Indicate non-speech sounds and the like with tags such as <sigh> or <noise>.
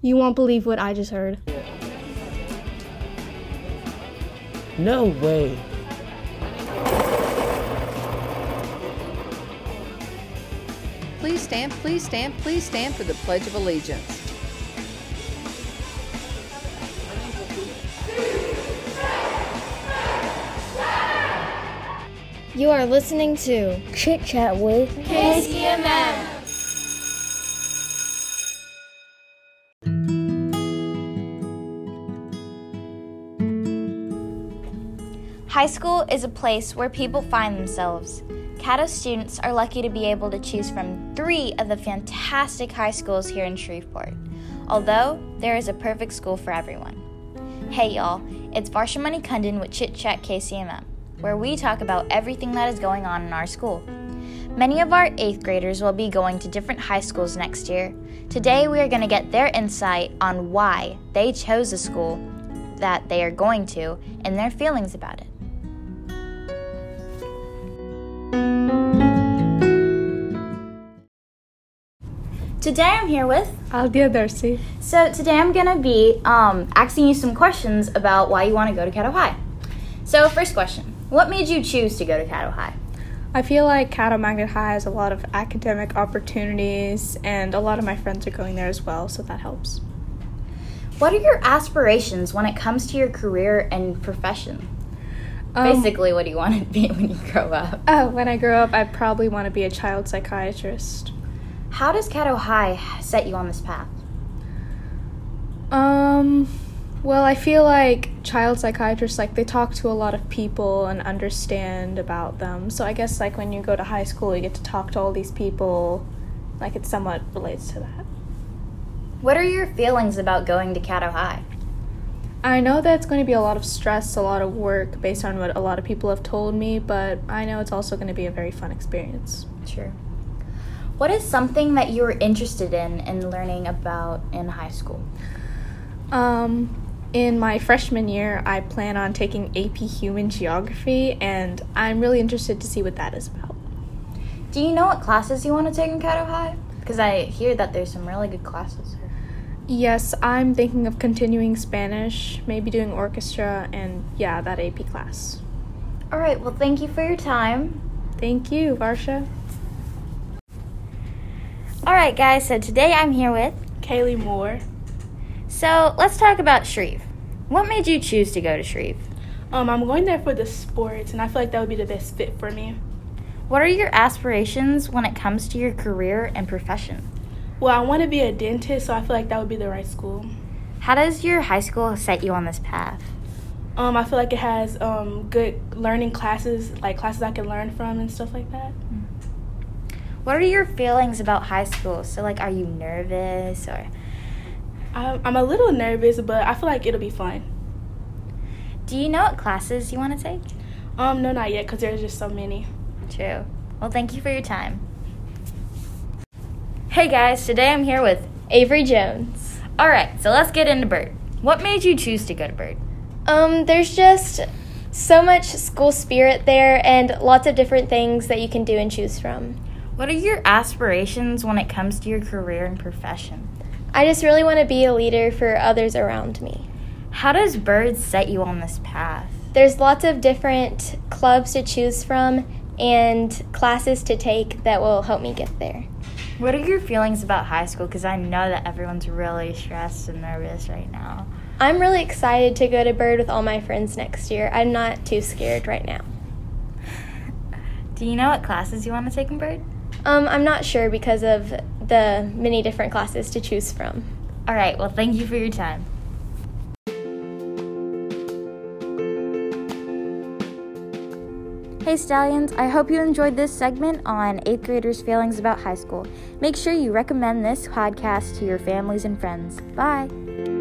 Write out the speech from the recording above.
You won't believe what I just heard. No way. Please stand, please stand, please stand for the Pledge of Allegiance. You are listening to Chit Chat with KCMM. High school is a place where people find themselves. Caddo students are lucky to be able to choose from three of the fantastic high schools here in Shreveport, although there is a perfect school for everyone. Hey y'all, it's Varsha Money Kundin with Chit Chat KCMM, where we talk about everything that is going on in our school. Many of our 8th graders will be going to different high schools next year. Today we are going to get their insight on why they chose a school that they are going to and their feelings about it. Today I'm here with. Aldia Darcy. So today I'm gonna be um, asking you some questions about why you want to go to Caddo High. So first question: What made you choose to go to Caddo High? I feel like Caddo Magnet High has a lot of academic opportunities, and a lot of my friends are going there as well, so that helps. What are your aspirations when it comes to your career and profession? Um, Basically, what do you want to be <laughs> when you grow up? Oh, when I grow up, I probably want to be a child psychiatrist. How does Caddo High set you on this path? Um, well, I feel like child psychiatrists like they talk to a lot of people and understand about them. So I guess like when you go to high school, you get to talk to all these people. Like it somewhat relates to that. What are your feelings about going to Caddo High? I know that it's going to be a lot of stress, a lot of work based on what a lot of people have told me, but I know it's also going to be a very fun experience. Sure. What is something that you were interested in in learning about in high school? Um, in my freshman year, I plan on taking AP Human Geography, and I'm really interested to see what that is about. Do you know what classes you want to take in Caddo High? Because I hear that there's some really good classes. Yes, I'm thinking of continuing Spanish, maybe doing orchestra, and yeah, that AP class. All right, well, thank you for your time. Thank you, Varsha. Right, guys, so today I'm here with. Kaylee Moore. So let's talk about Shreve. What made you choose to go to Shreve? Um, I'm going there for the sports, and I feel like that would be the best fit for me. What are your aspirations when it comes to your career and profession? Well, I want to be a dentist, so I feel like that would be the right school. How does your high school set you on this path? Um, I feel like it has um, good learning classes, like classes I can learn from and stuff like that. What are your feelings about high school? So, like, are you nervous or? I'm, I'm a little nervous, but I feel like it'll be fun. Do you know what classes you want to take? Um, no, not yet, because there's just so many. True. Well, thank you for your time. Hey guys, today I'm here with Avery Jones. All right, so let's get into Byrd. What made you choose to go to Byrd? Um, there's just so much school spirit there and lots of different things that you can do and choose from. What are your aspirations when it comes to your career and profession? I just really want to be a leader for others around me. How does Byrd set you on this path? There's lots of different clubs to choose from and classes to take that will help me get there. What are your feelings about high school? Because I know that everyone's really stressed and nervous right now. I'm really excited to go to Byrd with all my friends next year. I'm not too scared right now. Do you know what classes you want to take in Byrd? Um, I'm not sure because of the many different classes to choose from. All right, well, thank you for your time. Hey Stallions, I hope you enjoyed this segment on 8th graders' feelings about high school. Make sure you recommend this podcast to your families and friends. Bye!